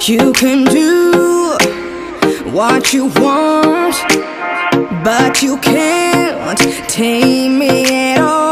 You can do what you want, but you can't tame me at all.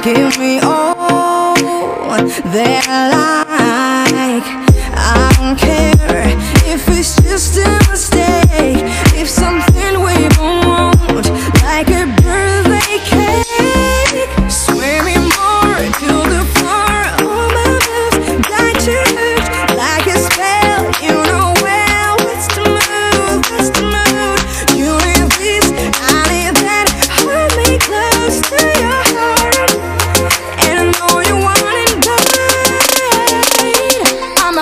Give me all that I like. I don't care if it's just a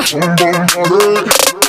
Boom, boom, boom,